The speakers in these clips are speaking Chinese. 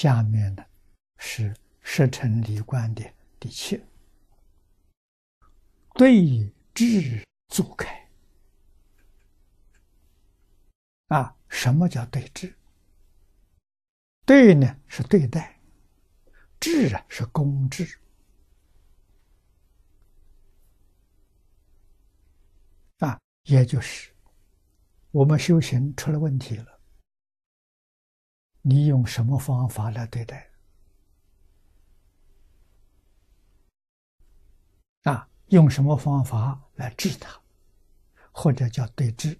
下面呢是十成离观的第七，对治阻开。啊，什么叫对治？对呢是对待，治啊是公治。啊，也就是我们修行出了问题了，你用什么方法来对待？啊，用什么方法来治它，或者叫对治？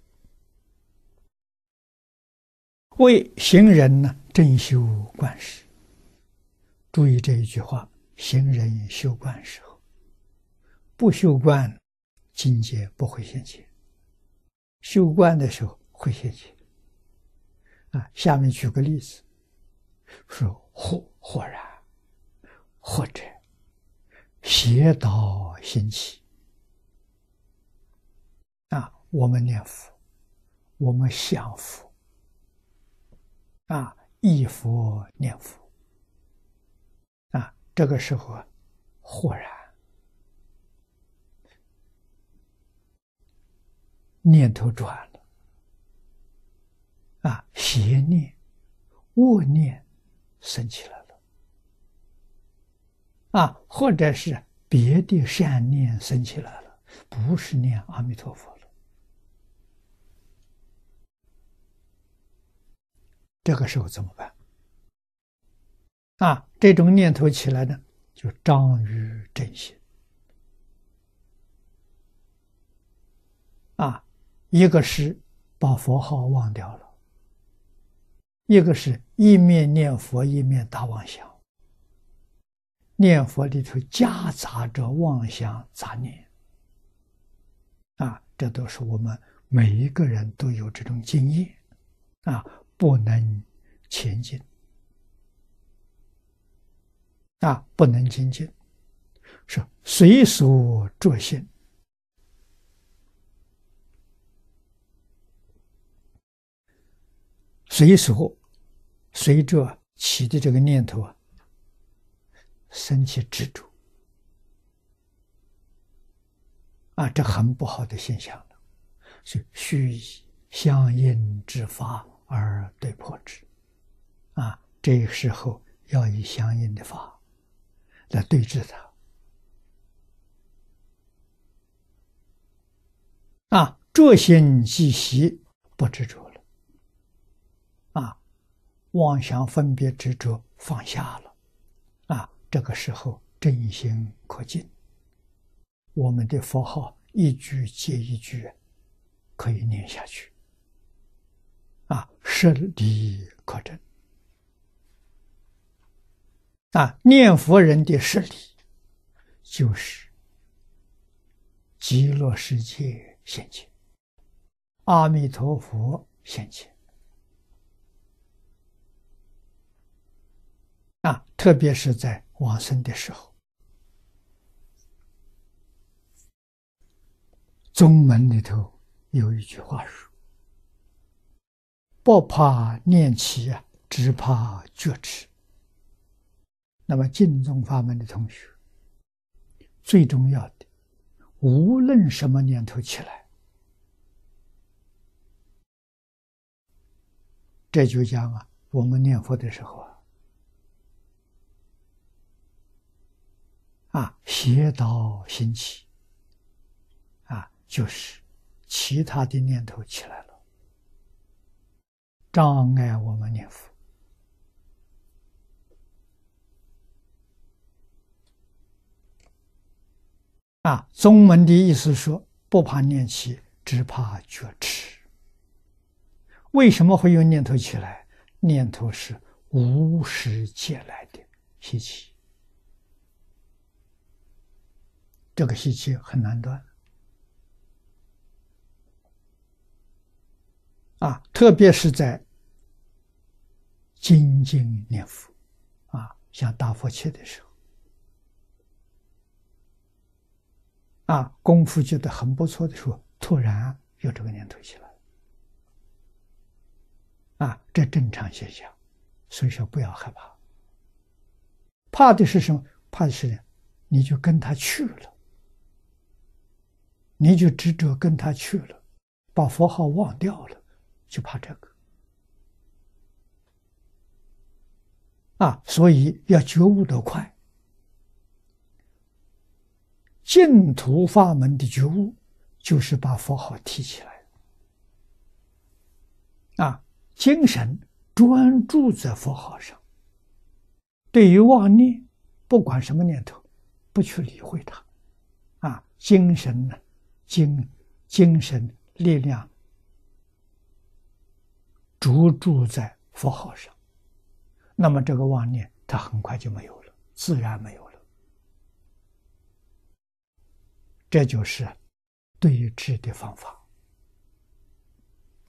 为行人呢，正修观时，注意这一句话：行人修观时候，不修观，境界不会现前；修观的时候会现前。啊，下面举个例子，说豁豁然，或者邪道兴起。啊，我们念佛，我们想佛。啊，忆佛念佛，啊，这个时候啊，豁然念头转，啊，邪念、恶念升起来了，啊，或者是别的善念升起来了，不是念阿弥陀佛了。这个时候怎么办？啊，这种念头起来呢，就障于正心。啊，一个是把佛号忘掉了，一个是一面念佛一面打妄想。念佛里头夹杂着妄想杂念。啊，这都是我们每一个人都有这种经验。啊。不能前进啊！不能前进，是随所着心，随所随着起的这个念头啊，生起执着啊，这很不好的现象了，是虚以相应之法。而对破之，啊，这个时候要以相应的法来对治它。啊，着心即息，不执着。妄想分别执着放下了。啊，这个时候真心可敬，我们的佛号一句接一句，可以念下去。啊，实理可证。啊，念佛人的实力，就是极乐世界现前，阿弥陀佛现前。特别是在往生的时候，宗门里头有一句话说。不怕念起啊，只怕觉迟。那么净宗法门的同学，最重要的，无论什么念头起来，这就讲啊，我们念佛的时候啊，啊，邪道兴起，啊，就是其他的念头起来了。障碍我们念佛啊！宗门的意思说，不怕念起，只怕觉迟。为什么会有念头起来？念头是无始借来的习气，这个习气很难断。啊，特别是在精进念佛，啊，像大佛切的时候，啊，功夫觉得很不错的时候，突然有这个念头起来，啊，这正常现象，所以说不要害怕。怕的是什么？怕的是你就跟他去了，你就执着跟他去了，把佛号忘掉了，就怕这个。啊，所以要觉悟得快。净土法门的觉悟，就是把佛号提起来，啊，精神专注在佛号上。对于妄念，不管什么念头，不去理会它，啊，精神呢，精精神力量逐注在佛号上。那么这个妄念，它很快就没有了，自然没有了。这就是对治的方法。